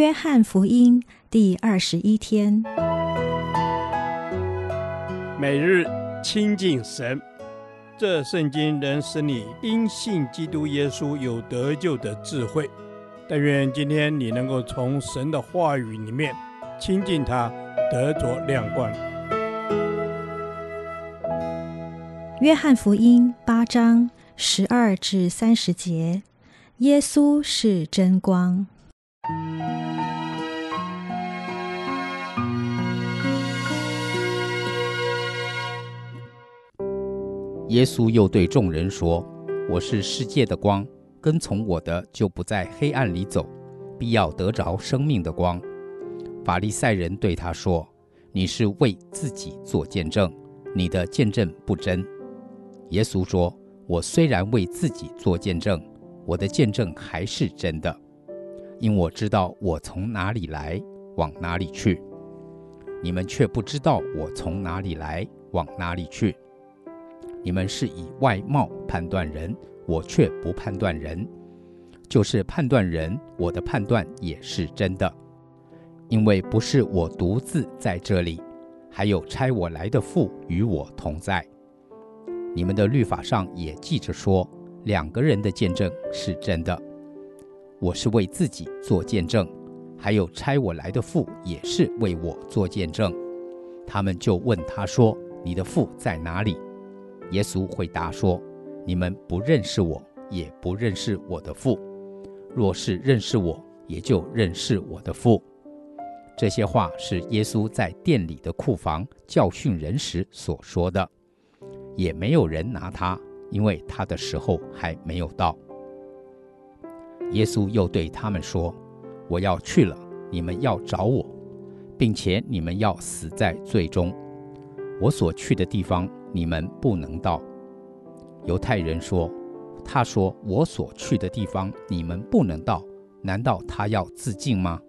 约翰福音第二十一天，每日亲近神，这圣经能使你因信基督耶稣有得救的智慧。但愿今天你能够从神的话语里面亲近他，得着亮光。约翰福音八章十二至三十节，耶稣是真光。耶稣又对众人说：“我是世界的光，跟从我的就不在黑暗里走，必要得着生命的光。”法利赛人对他说：“你是为自己做见证，你的见证不真。”耶稣说：“我虽然为自己做见证，我的见证还是真的，因我知道我从哪里来，往哪里去。你们却不知道我从哪里来，往哪里去。”你们是以外貌判断人，我却不判断人；就是判断人，我的判断也是真的。因为不是我独自在这里，还有差我来的父与我同在。你们的律法上也记着说，两个人的见证是真的。我是为自己做见证，还有差我来的父也是为我做见证。他们就问他说：“你的父在哪里？”耶稣回答说：“你们不认识我，也不认识我的父。若是认识我，也就认识我的父。”这些话是耶稣在店里的库房教训人时所说的，也没有人拿他，因为他的时候还没有到。耶稣又对他们说：“我要去了，你们要找我，并且你们要死在罪中。我所去的地方。”你们不能到。犹太人说：“他说我所去的地方，你们不能到，难道他要自尽吗？”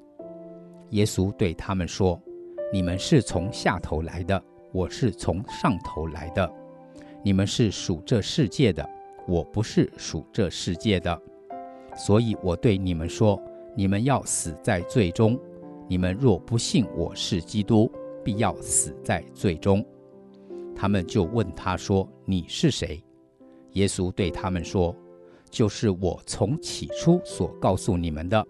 耶稣对他们说：“你们是从下头来的，我是从上头来的。你们是属这世界的，我不是属这世界的。所以我对你们说，你们要死在罪中。你们若不信我是基督，必要死在罪中。”他们就问他说：“你是谁？”耶稣对他们说：“就是我从起初所告诉你们的。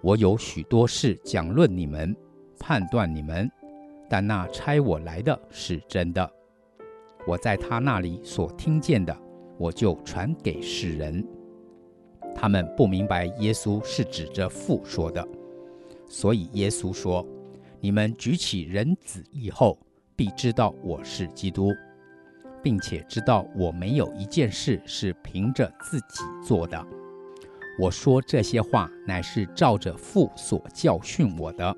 我有许多事讲论你们，判断你们，但那差我来的是真的。我在他那里所听见的，我就传给世人。他们不明白耶稣是指着父说的，所以耶稣说：‘你们举起人子以后。’”必知道我是基督，并且知道我没有一件事是凭着自己做的。我说这些话，乃是照着父所教训我的。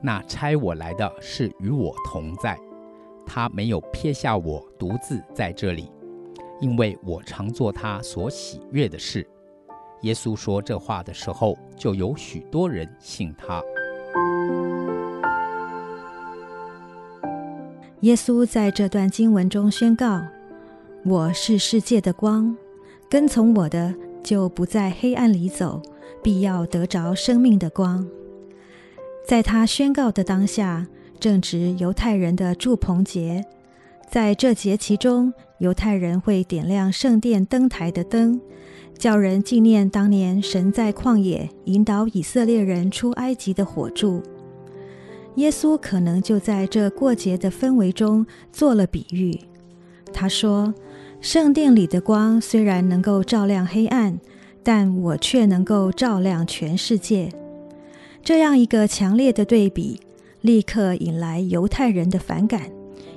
那差我来的是与我同在，他没有撇下我独自在这里，因为我常做他所喜悦的事。耶稣说这话的时候，就有许多人信他。耶稣在这段经文中宣告：“我是世界的光，跟从我的就不在黑暗里走，必要得着生命的光。”在他宣告的当下，正值犹太人的祝棚节。在这节期中，犹太人会点亮圣殿灯台的灯，叫人纪念当年神在旷野引导以色列人出埃及的火柱。耶稣可能就在这过节的氛围中做了比喻。他说：“圣殿里的光虽然能够照亮黑暗，但我却能够照亮全世界。”这样一个强烈的对比，立刻引来犹太人的反感，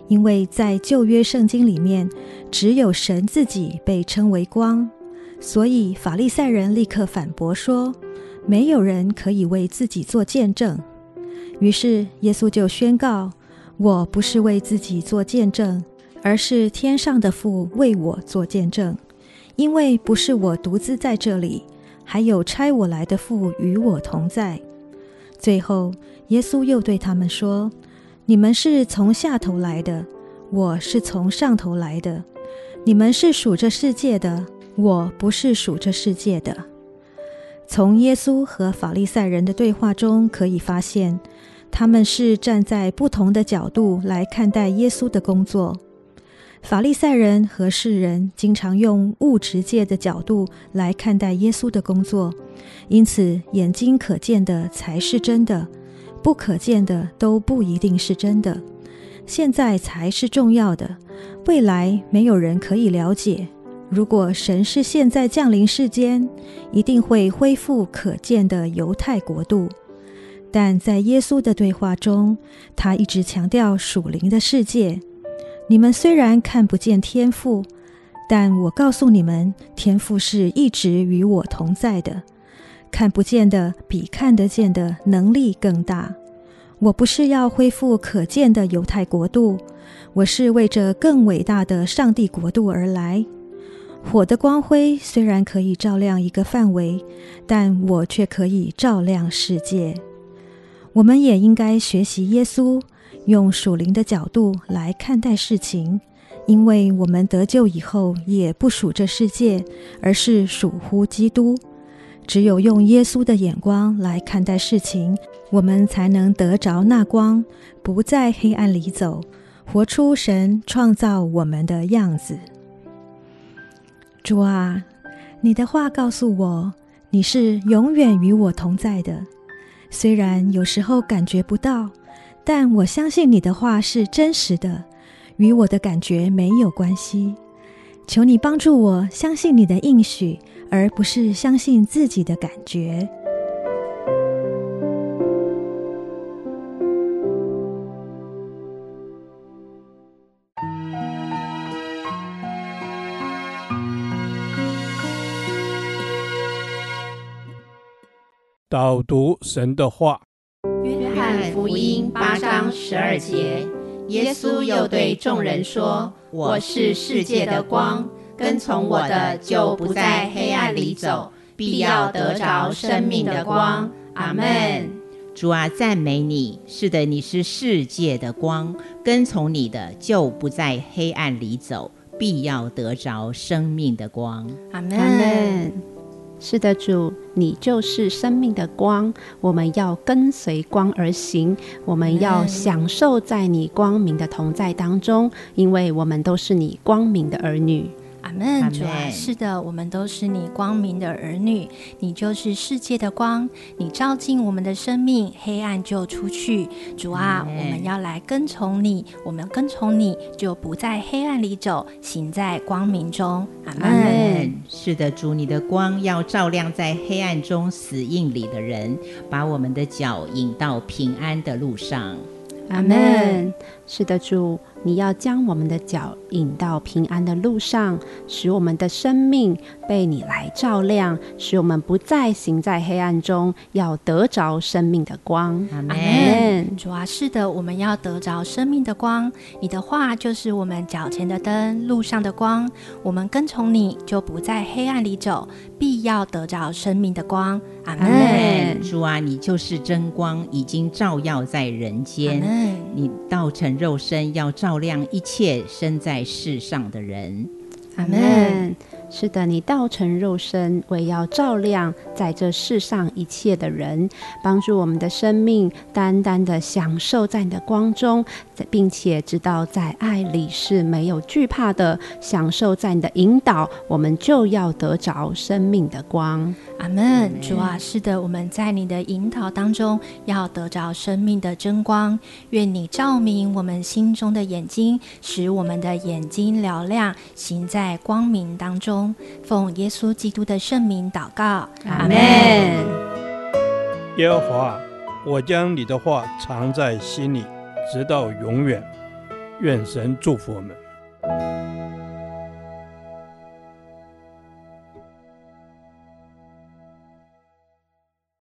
因为在旧约圣经里面，只有神自己被称为光，所以法利赛人立刻反驳说：“没有人可以为自己做见证。”于是耶稣就宣告：“我不是为自己做见证，而是天上的父为我做见证。因为不是我独自在这里，还有差我来的父与我同在。”最后，耶稣又对他们说：“你们是从下头来的，我是从上头来的。你们是属这世界的，我不是属这世界的。”从耶稣和法利赛人的对话中可以发现，他们是站在不同的角度来看待耶稣的工作。法利赛人和世人经常用物质界的角度来看待耶稣的工作，因此眼睛可见的才是真的，不可见的都不一定是真的。现在才是重要的，未来没有人可以了解。如果神是现在降临世间，一定会恢复可见的犹太国度。但在耶稣的对话中，他一直强调属灵的世界。你们虽然看不见天赋，但我告诉你们，天赋是一直与我同在的。看不见的比看得见的能力更大。我不是要恢复可见的犹太国度，我是为着更伟大的上帝国度而来。火的光辉虽然可以照亮一个范围，但我却可以照亮世界。我们也应该学习耶稣，用属灵的角度来看待事情，因为我们得救以后也不属这世界，而是属乎基督。只有用耶稣的眼光来看待事情，我们才能得着那光，不在黑暗里走，活出神创造我们的样子。主啊，你的话告诉我，你是永远与我同在的。虽然有时候感觉不到，但我相信你的话是真实的，与我的感觉没有关系。求你帮助我相信你的应许，而不是相信自己的感觉。导读神的话，约翰福音八章十二节，耶稣又对众人说：“我是世界的光，跟从我的就不在黑暗里走，必要得着生命的光。”阿门。主啊，赞美你！是的，你是世界的光，跟从你的就不在黑暗里走，必要得着生命的光。阿门。是的，主，你就是生命的光，我们要跟随光而行，我们要享受在你光明的同在当中，因为我们都是你光明的儿女。阿门，主啊，是的，我们都是你光明的儿女，你就是世界的光，你照进我们的生命，黑暗就出去。主啊，我们要来跟从你，我们跟从你就不在黑暗里走，行在光明中。阿门。是的，主，你的光要照亮在黑暗中死硬里的人，把我们的脚引到平安的路上。阿门。是的，主。你要将我们的脚引到平安的路上，使我们的生命被你来照亮，使我们不再行在黑暗中，要得着生命的光。阿门。主啊，是的，我们要得着生命的光。你的话就是我们脚前的灯，路上的光。我们跟从你，就不在黑暗里走，必要得着生命的光。阿门。主啊，你就是真光，已经照耀在人间。你道成肉身，要照。照亮一切生在世上的人，阿门。是的，你道成肉身，为要照亮在这世上一切的人，帮助我们的生命单单的享受在你的光中，并且知道在爱里是没有惧怕的。享受在你的引导，我们就要得着生命的光。阿门。主啊，是的，我们在你的引导当中要得着生命的真光。愿你照明我们心中的眼睛，使我们的眼睛嘹亮，行在光明当中。奉耶稣基督的圣名祷告，阿门。耶和华，我将你的话藏在心里，直到永远。愿神祝福我们。